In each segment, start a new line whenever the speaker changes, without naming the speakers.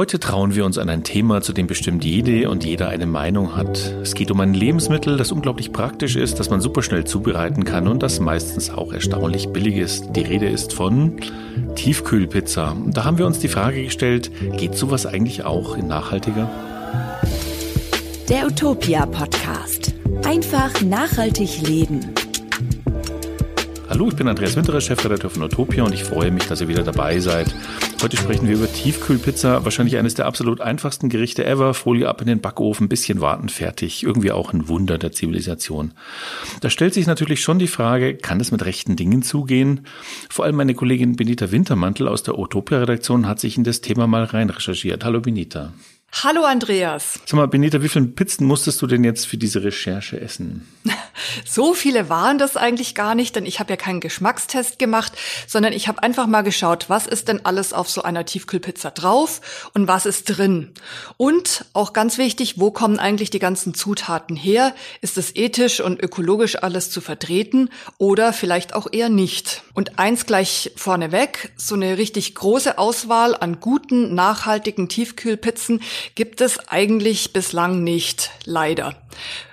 Heute trauen wir uns an ein Thema, zu dem bestimmt jede und jeder eine Meinung hat. Es geht um ein Lebensmittel, das unglaublich praktisch ist, das man super schnell zubereiten kann und das meistens auch erstaunlich billig ist. Die Rede ist von Tiefkühlpizza. Da haben wir uns die Frage gestellt, geht sowas eigentlich auch in nachhaltiger?
Der Utopia Podcast. Einfach nachhaltig leben.
Hallo, ich bin Andreas Winterer, Chefredakteur von Utopia und ich freue mich, dass ihr wieder dabei seid. Heute sprechen wir über Tiefkühlpizza, wahrscheinlich eines der absolut einfachsten Gerichte ever. Folie ab in den Backofen, bisschen warten, fertig. Irgendwie auch ein Wunder der Zivilisation. Da stellt sich natürlich schon die Frage, kann es mit rechten Dingen zugehen? Vor allem meine Kollegin Benita Wintermantel aus der Utopia-Redaktion hat sich in das Thema mal rein recherchiert. Hallo Benita.
Hallo Andreas.
Sag mal, Benita, wie viele Pizzen musstest du denn jetzt für diese Recherche essen?
So viele waren das eigentlich gar nicht, denn ich habe ja keinen Geschmackstest gemacht, sondern ich habe einfach mal geschaut, was ist denn alles auf so einer Tiefkühlpizza drauf und was ist drin. Und auch ganz wichtig, wo kommen eigentlich die ganzen Zutaten her? Ist es ethisch und ökologisch alles zu vertreten oder vielleicht auch eher nicht? Und eins gleich vorneweg, so eine richtig große Auswahl an guten, nachhaltigen Tiefkühlpizzen gibt es eigentlich bislang nicht, leider.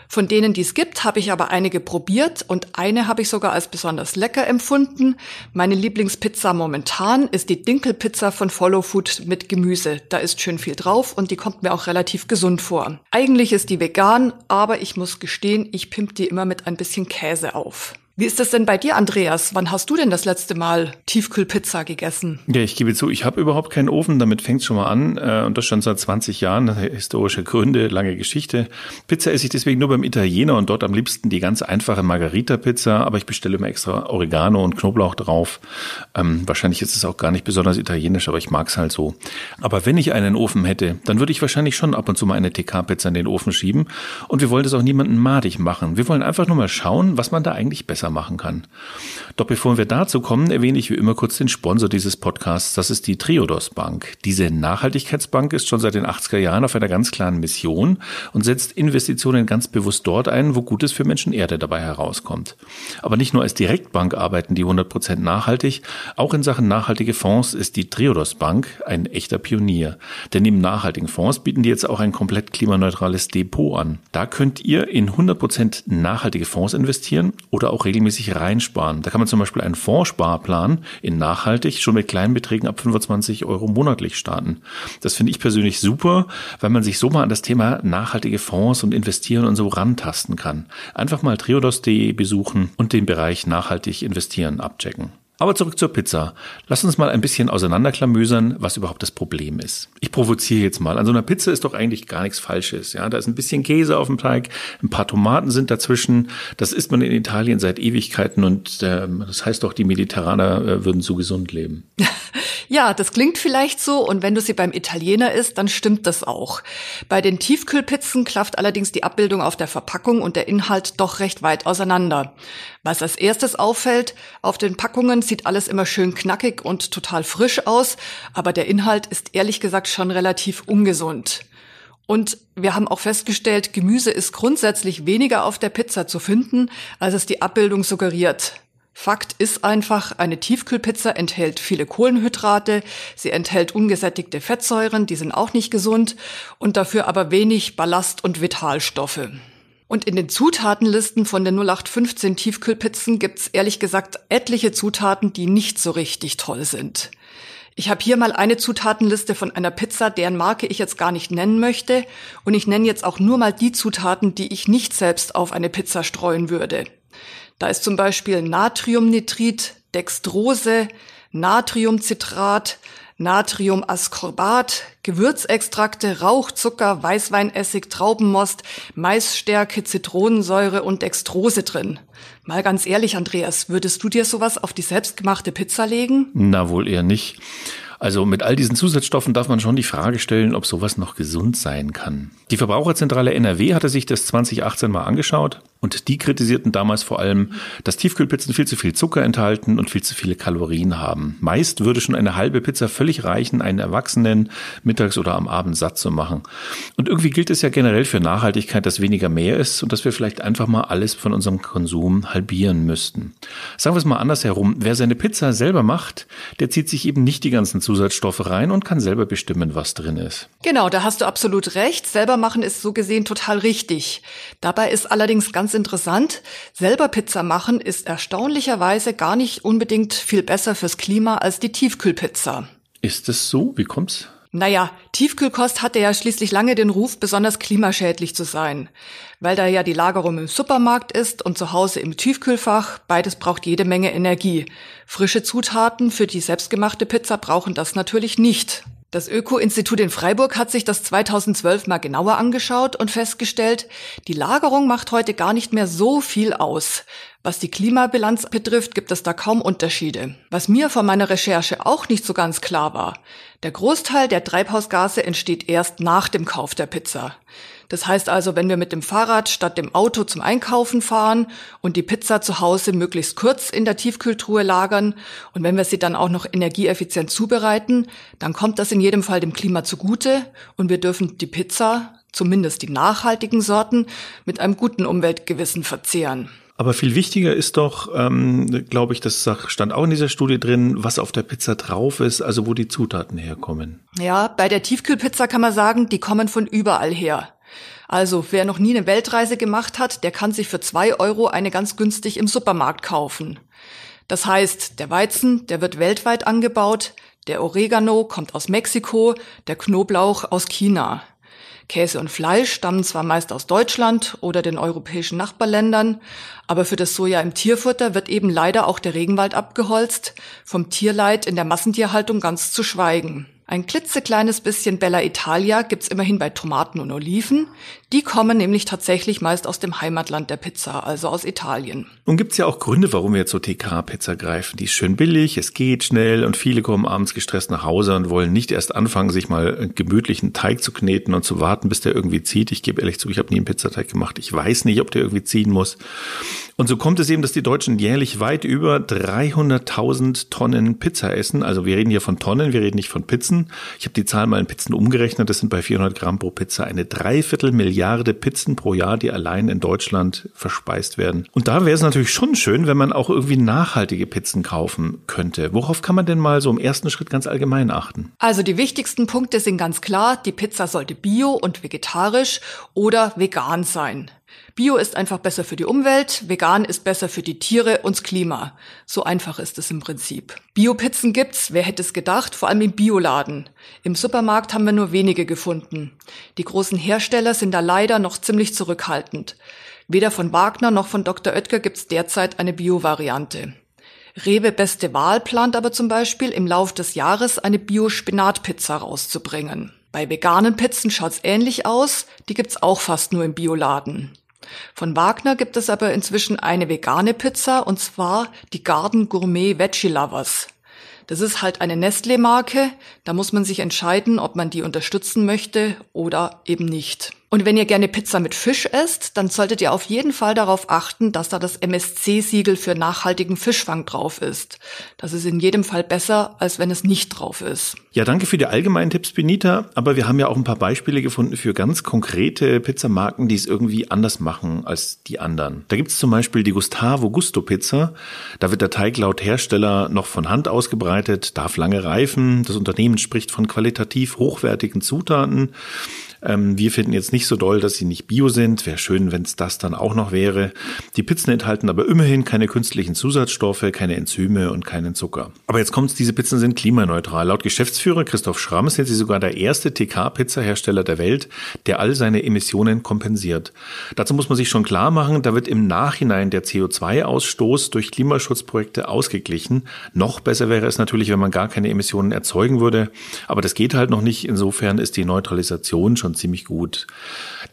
Von denen, die es gibt, habe ich aber einige probiert und eine habe ich sogar als besonders lecker empfunden. Meine Lieblingspizza momentan ist die Dinkelpizza von Follow Food mit Gemüse. Da ist schön viel drauf und die kommt mir auch relativ gesund vor. Eigentlich ist die vegan, aber ich muss gestehen, ich pimp die immer mit ein bisschen Käse auf. Wie ist das denn bei dir, Andreas? Wann hast du denn das letzte Mal Tiefkühlpizza gegessen?
Ja, ich gebe zu, ich habe überhaupt keinen Ofen, damit fängt schon mal an. Äh, und das schon seit 20 Jahren, historische Gründe, lange Geschichte. Pizza esse ich deswegen nur beim Italiener und dort am liebsten die ganz einfache Margarita-Pizza, aber ich bestelle immer extra Oregano und Knoblauch drauf. Ähm, wahrscheinlich ist es auch gar nicht besonders italienisch, aber ich mag es halt so. Aber wenn ich einen Ofen hätte, dann würde ich wahrscheinlich schon ab und zu mal eine TK-Pizza in den Ofen schieben. Und wir wollen das auch niemanden madig machen. Wir wollen einfach nur mal schauen, was man da eigentlich besser besser machen kann. Doch bevor wir dazu kommen, erwähne ich wie immer kurz den Sponsor dieses Podcasts. Das ist die Triodos Bank. Diese Nachhaltigkeitsbank ist schon seit den 80er Jahren auf einer ganz klaren Mission und setzt Investitionen ganz bewusst dort ein, wo Gutes für Menschen Erde dabei herauskommt. Aber nicht nur als Direktbank arbeiten die 100% nachhaltig, auch in Sachen nachhaltige Fonds ist die Triodos Bank ein echter Pionier. Denn neben nachhaltigen Fonds bieten die jetzt auch ein komplett klimaneutrales Depot an. Da könnt ihr in 100% nachhaltige Fonds investieren oder auch regelmäßig regelmäßig reinsparen. Da kann man zum Beispiel einen Fondssparplan in nachhaltig schon mit kleinen Beträgen ab 25 Euro monatlich starten. Das finde ich persönlich super, weil man sich so mal an das Thema nachhaltige Fonds und investieren und so rantasten kann. Einfach mal triodos.de besuchen und den Bereich nachhaltig investieren abchecken. Aber zurück zur Pizza. Lass uns mal ein bisschen auseinanderklamösern, was überhaupt das Problem ist. Ich provoziere jetzt mal. An so einer Pizza ist doch eigentlich gar nichts Falsches. Ja, da ist ein bisschen Käse auf dem Teig, ein paar Tomaten sind dazwischen. Das isst man in Italien seit Ewigkeiten und äh, das heißt doch, die Mediterraner äh, würden zu gesund leben.
Ja, das klingt vielleicht so und wenn du sie beim Italiener isst, dann stimmt das auch. Bei den Tiefkühlpizzen klafft allerdings die Abbildung auf der Verpackung und der Inhalt doch recht weit auseinander. Was als erstes auffällt, auf den Packungen sieht alles immer schön knackig und total frisch aus, aber der Inhalt ist ehrlich gesagt schon relativ ungesund. Und wir haben auch festgestellt, Gemüse ist grundsätzlich weniger auf der Pizza zu finden, als es die Abbildung suggeriert. Fakt ist einfach, eine Tiefkühlpizza enthält viele Kohlenhydrate, sie enthält ungesättigte Fettsäuren, die sind auch nicht gesund, und dafür aber wenig Ballast- und Vitalstoffe. Und in den Zutatenlisten von den 0815 Tiefkühlpizzen gibt's ehrlich gesagt etliche Zutaten, die nicht so richtig toll sind. Ich habe hier mal eine Zutatenliste von einer Pizza, deren Marke ich jetzt gar nicht nennen möchte, und ich nenne jetzt auch nur mal die Zutaten, die ich nicht selbst auf eine Pizza streuen würde. Da ist zum Beispiel Natriumnitrit, Dextrose, Natriumcitrat, Natriumascorbat, Gewürzextrakte, Rauchzucker, Weißweinessig, Traubenmost, Maisstärke, Zitronensäure und Dextrose drin. Mal ganz ehrlich, Andreas, würdest du dir sowas auf die selbstgemachte Pizza legen?
Na wohl eher nicht. Also mit all diesen Zusatzstoffen darf man schon die Frage stellen, ob sowas noch gesund sein kann. Die Verbraucherzentrale NRW hatte sich das 2018 mal angeschaut Und die kritisierten damals vor allem, dass Tiefkühlpizzen viel zu viel Zucker enthalten und viel zu viele Kalorien haben. Meist würde schon eine halbe Pizza völlig reichen, einen Erwachsenen mittags oder am Abend satt zu machen. Und irgendwie gilt es ja generell für Nachhaltigkeit, dass weniger mehr ist und dass wir vielleicht einfach mal alles von unserem Konsum halbieren müssten. Sagen wir es mal andersherum. Wer seine Pizza selber macht, der zieht sich eben nicht die ganzen Zusatzstoffe rein und kann selber bestimmen, was drin ist.
Genau, da hast du absolut recht. Selber machen ist so gesehen total richtig. Dabei ist allerdings ganz interessant, selber Pizza machen ist erstaunlicherweise gar nicht unbedingt viel besser fürs Klima als die Tiefkühlpizza.
Ist es so? Wie kommt's?
Naja, Tiefkühlkost hatte ja schließlich lange den Ruf, besonders klimaschädlich zu sein. Weil da ja die Lagerung im Supermarkt ist und zu Hause im Tiefkühlfach, beides braucht jede Menge Energie. Frische Zutaten für die selbstgemachte Pizza brauchen das natürlich nicht. Das Öko-Institut in Freiburg hat sich das 2012 mal genauer angeschaut und festgestellt, die Lagerung macht heute gar nicht mehr so viel aus. Was die Klimabilanz betrifft, gibt es da kaum Unterschiede. Was mir von meiner Recherche auch nicht so ganz klar war, der Großteil der Treibhausgase entsteht erst nach dem Kauf der Pizza. Das heißt also, wenn wir mit dem Fahrrad statt dem Auto zum Einkaufen fahren und die Pizza zu Hause möglichst kurz in der Tiefkühltruhe lagern und wenn wir sie dann auch noch energieeffizient zubereiten, dann kommt das in jedem Fall dem Klima zugute und wir dürfen die Pizza, zumindest die nachhaltigen Sorten, mit einem guten Umweltgewissen verzehren.
Aber viel wichtiger ist doch, ähm, glaube ich, das stand auch in dieser Studie drin, was auf der Pizza drauf ist, also wo die Zutaten herkommen.
Ja, bei der Tiefkühlpizza kann man sagen, die kommen von überall her. Also wer noch nie eine Weltreise gemacht hat, der kann sich für zwei Euro eine ganz günstig im Supermarkt kaufen. Das heißt, der Weizen, der wird weltweit angebaut, der Oregano kommt aus Mexiko, der Knoblauch aus China. Käse und Fleisch stammen zwar meist aus Deutschland oder den europäischen Nachbarländern, aber für das Soja im Tierfutter wird eben leider auch der Regenwald abgeholzt, vom Tierleid in der Massentierhaltung ganz zu schweigen. Ein klitzekleines bisschen Bella Italia gibt's immerhin bei Tomaten und Oliven. Die kommen nämlich tatsächlich meist aus dem Heimatland der Pizza, also aus Italien.
Nun gibt's ja auch Gründe, warum wir zur TK-Pizza greifen. Die ist schön billig, es geht schnell und viele kommen abends gestresst nach Hause und wollen nicht erst anfangen, sich mal gemütlichen Teig zu kneten und zu warten, bis der irgendwie zieht. Ich gebe ehrlich zu, ich habe nie einen Pizzateig gemacht. Ich weiß nicht, ob der irgendwie ziehen muss. Und so kommt es eben, dass die Deutschen jährlich weit über 300.000 Tonnen Pizza essen. Also wir reden hier von Tonnen, wir reden nicht von Pizzen. Ich habe die Zahl mal in Pizzen umgerechnet. Das sind bei 400 Gramm pro Pizza eine Dreiviertel Milliarde Pizzen pro Jahr, die allein in Deutschland verspeist werden. Und da wäre es natürlich schon schön, wenn man auch irgendwie nachhaltige Pizzen kaufen könnte. Worauf kann man denn mal so im ersten Schritt ganz allgemein achten?
Also die wichtigsten Punkte sind ganz klar. Die Pizza sollte bio und vegetarisch oder vegan sein. Bio ist einfach besser für die Umwelt, vegan ist besser für die Tiere und Klima. So einfach ist es im Prinzip. Bio-Pizzen gibt's, wer hätte es gedacht, vor allem im Bioladen. Im Supermarkt haben wir nur wenige gefunden. Die großen Hersteller sind da leider noch ziemlich zurückhaltend. Weder von Wagner noch von Dr. Oetker gibt's derzeit eine Bio-Variante. Rewe Beste Wahl plant aber zum Beispiel im Lauf des Jahres eine Bio-Spinat-Pizza rauszubringen. Bei veganen Pizzen schaut's ähnlich aus, die gibt's auch fast nur im Bioladen. Von Wagner gibt es aber inzwischen eine vegane Pizza und zwar die Garden Gourmet Veggie Lovers. Das ist halt eine Nestlé-Marke. Da muss man sich entscheiden, ob man die unterstützen möchte oder eben nicht. Und wenn ihr gerne Pizza mit Fisch esst, dann solltet ihr auf jeden Fall darauf achten, dass da das MSC-Siegel für nachhaltigen Fischfang drauf ist. Das ist in jedem Fall besser, als wenn es nicht drauf ist.
Ja, danke für die allgemeinen Tipps, Benita. Aber wir haben ja auch ein paar Beispiele gefunden für ganz konkrete Pizzamarken, die es irgendwie anders machen als die anderen. Da gibt es zum Beispiel die Gustavo Gusto Pizza. Da wird der Teig laut Hersteller noch von Hand ausgebreitet, darf lange reifen. Das Unternehmen spricht von qualitativ hochwertigen Zutaten. Ähm, wir finden jetzt nicht so doll, dass sie nicht bio sind. Wäre schön, wenn es das dann auch noch wäre. Die Pizzen enthalten aber immerhin keine künstlichen Zusatzstoffe, keine Enzyme und keinen Zucker. Aber jetzt kommt's, diese Pizzen sind klimaneutral. Laut Geschäftsführer Christoph Schramm sind sie sogar der erste TK-Pizzahersteller der Welt, der all seine Emissionen kompensiert. Dazu muss man sich schon klar machen, da wird im Nachhinein der CO2-Ausstoß durch Klimaschutzprojekte ausgeglichen. Noch besser wäre es natürlich, wenn man gar keine Emissionen erzeugen würde. Aber das geht halt noch nicht. Insofern ist die Neutralisation schon ziemlich gut.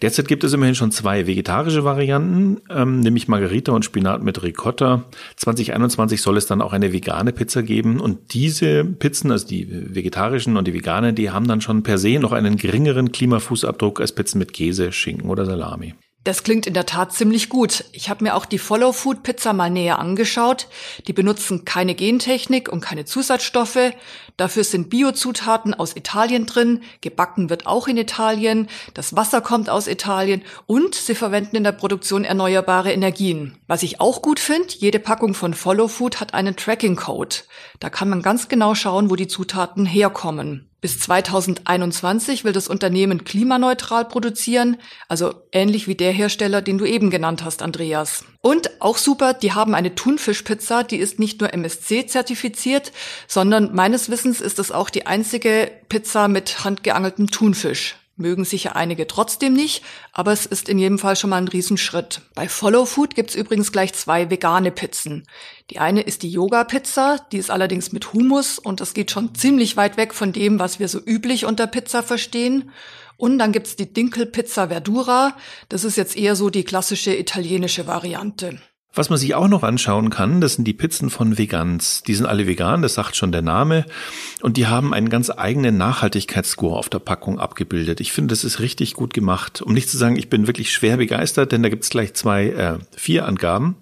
Derzeit gibt es immerhin schon zwei vegetarische Varianten, ähm, nämlich Margarita und Spinat mit Ricotta. 2021 soll es dann auch eine vegane Pizza geben und diese Pizzen, also die vegetarischen und die veganen, die haben dann schon per se noch einen geringeren Klimafußabdruck als Pizzen mit Käse, Schinken oder Salami.
Das klingt in der Tat ziemlich gut. Ich habe mir auch die Follow Food Pizza mal näher angeschaut. Die benutzen keine Gentechnik und keine Zusatzstoffe. Dafür sind Biozutaten aus Italien drin. Gebacken wird auch in Italien. Das Wasser kommt aus Italien und sie verwenden in der Produktion erneuerbare Energien. Was ich auch gut finde, jede Packung von Follow Food hat einen Tracking Code. Da kann man ganz genau schauen, wo die Zutaten herkommen. Bis 2021 will das Unternehmen klimaneutral produzieren, also ähnlich wie der Hersteller, den du eben genannt hast, Andreas. Und auch super, die haben eine Thunfischpizza, die ist nicht nur MSC zertifiziert, sondern meines Wissens ist es auch die einzige Pizza mit handgeangeltem Thunfisch. Mögen sicher einige trotzdem nicht, aber es ist in jedem Fall schon mal ein Riesenschritt. Bei Follow Food gibt's übrigens gleich zwei vegane Pizzen. Die eine ist die Yoga-Pizza, die ist allerdings mit Hummus und das geht schon ziemlich weit weg von dem, was wir so üblich unter Pizza verstehen. Und dann gibt's die Dinkelpizza Verdura, das ist jetzt eher so die klassische italienische Variante.
Was man sich auch noch anschauen kann, das sind die Pizzen von Vegans. Die sind alle vegan, das sagt schon der Name. Und die haben einen ganz eigenen Nachhaltigkeitsscore auf der Packung abgebildet. Ich finde, das ist richtig gut gemacht. Um nicht zu sagen, ich bin wirklich schwer begeistert, denn da gibt es gleich zwei, äh, vier Angaben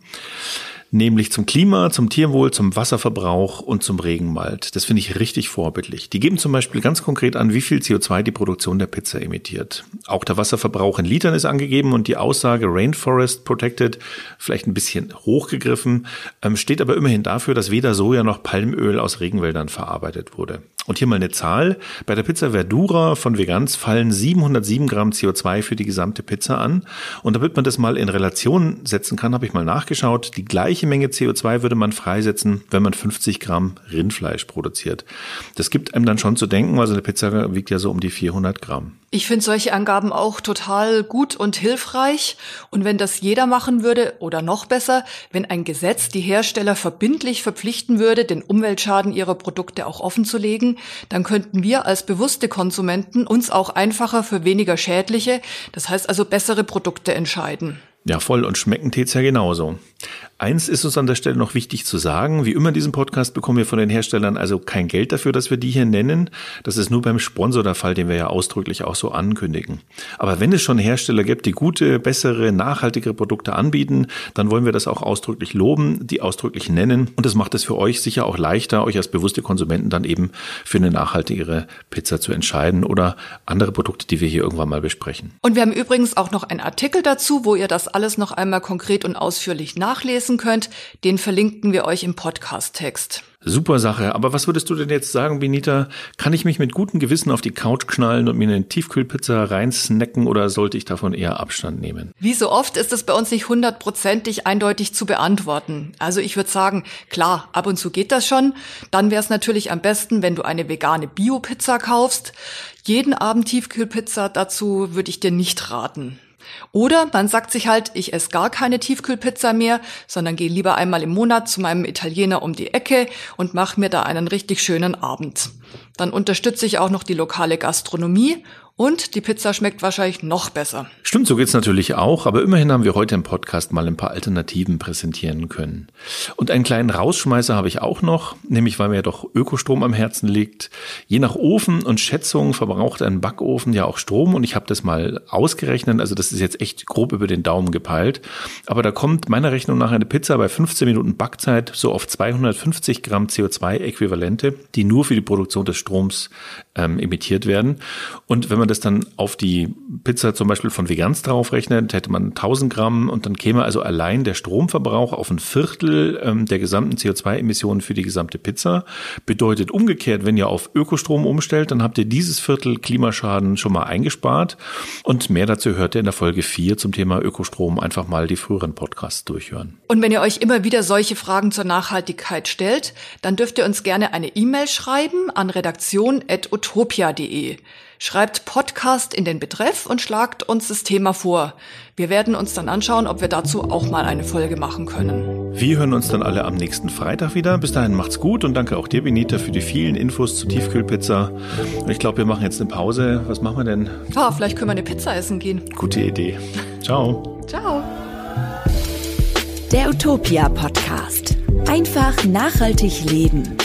nämlich zum Klima, zum Tierwohl, zum Wasserverbrauch und zum Regenwald. Das finde ich richtig vorbildlich. Die geben zum Beispiel ganz konkret an, wie viel CO2 die Produktion der Pizza emittiert. Auch der Wasserverbrauch in Litern ist angegeben und die Aussage Rainforest Protected, vielleicht ein bisschen hochgegriffen, ähm, steht aber immerhin dafür, dass weder Soja noch Palmöl aus Regenwäldern verarbeitet wurde. Und hier mal eine Zahl. Bei der Pizza Verdura von Vegans fallen 707 Gramm CO2 für die gesamte Pizza an. Und damit man das mal in Relation setzen kann, habe ich mal nachgeschaut. Die gleiche Menge CO2 würde man freisetzen, wenn man 50 Gramm Rindfleisch produziert. Das gibt einem dann schon zu denken, also eine Pizza wiegt ja so um die 400 Gramm.
Ich finde solche Angaben auch total gut und hilfreich. Und wenn das jeder machen würde, oder noch besser, wenn ein Gesetz die Hersteller verbindlich verpflichten würde, den Umweltschaden ihrer Produkte auch offenzulegen, dann könnten wir als bewusste Konsumenten uns auch einfacher für weniger schädliche, das heißt also bessere Produkte entscheiden.
Ja, voll und schmecken tät's ja genauso. Eins ist uns an der Stelle noch wichtig zu sagen. Wie immer in diesem Podcast bekommen wir von den Herstellern also kein Geld dafür, dass wir die hier nennen. Das ist nur beim Sponsor der Fall, den wir ja ausdrücklich auch so ankündigen. Aber wenn es schon Hersteller gibt, die gute, bessere, nachhaltigere Produkte anbieten, dann wollen wir das auch ausdrücklich loben, die ausdrücklich nennen. Und das macht es für euch sicher auch leichter, euch als bewusste Konsumenten dann eben für eine nachhaltigere Pizza zu entscheiden oder andere Produkte, die wir hier irgendwann mal besprechen.
Und wir haben übrigens auch noch einen Artikel dazu, wo ihr das alles noch einmal konkret und ausführlich nachlesen könnt. Den verlinken wir euch im Podcast-Text.
Super Sache. Aber was würdest du denn jetzt sagen, Benita? Kann ich mich mit gutem Gewissen auf die Couch knallen und mir eine Tiefkühlpizza reinsnacken oder sollte ich davon eher Abstand nehmen?
Wie so oft ist es bei uns nicht hundertprozentig eindeutig zu beantworten. Also ich würde sagen, klar, ab und zu geht das schon. Dann wäre es natürlich am besten, wenn du eine vegane Bio-Pizza kaufst. Jeden Abend Tiefkühlpizza, dazu würde ich dir nicht raten. Oder man sagt sich halt, ich esse gar keine Tiefkühlpizza mehr, sondern gehe lieber einmal im Monat zu meinem Italiener um die Ecke und mache mir da einen richtig schönen Abend. Dann unterstütze ich auch noch die lokale Gastronomie und die Pizza schmeckt wahrscheinlich noch besser.
Stimmt, so geht's natürlich auch, aber immerhin haben wir heute im Podcast mal ein paar Alternativen präsentieren können. Und einen kleinen Rausschmeißer habe ich auch noch, nämlich weil mir ja doch Ökostrom am Herzen liegt. Je nach Ofen und Schätzung verbraucht ein Backofen ja auch Strom und ich habe das mal ausgerechnet, also das ist jetzt echt grob über den Daumen gepeilt, aber da kommt meiner Rechnung nach eine Pizza bei 15 Minuten Backzeit so auf 250 Gramm CO2-Äquivalente, die nur für die Produktion des Stroms ähm, emittiert werden. Und wenn man das dann auf die Pizza zum Beispiel von Vegans draufrechnet, hätte man 1000 Gramm und dann käme also allein der Stromverbrauch auf ein Viertel ähm, der gesamten CO2-Emissionen für die gesamte Pizza. Bedeutet umgekehrt, wenn ihr auf Ökostrom umstellt, dann habt ihr dieses Viertel Klimaschaden schon mal eingespart. Und mehr dazu hört ihr in der Folge 4 zum Thema Ökostrom einfach mal die früheren Podcasts durchhören.
Und wenn ihr euch immer wieder solche Fragen zur Nachhaltigkeit stellt, dann dürft ihr uns gerne eine E-Mail schreiben an redaktion.utopia.de. Schreibt Podcast in den Betreff und schlagt uns das Thema vor. Wir werden uns dann anschauen, ob wir dazu auch mal eine Folge machen können.
Wir hören uns dann alle am nächsten Freitag wieder. Bis dahin macht's gut und danke auch dir, Benita, für die vielen Infos zur Tiefkühlpizza. Ich glaube, wir machen jetzt eine Pause. Was machen wir denn?
Ja, vielleicht können wir eine Pizza essen gehen.
Gute Idee. Ciao.
Ciao.
Der Utopia Podcast. Einfach nachhaltig leben.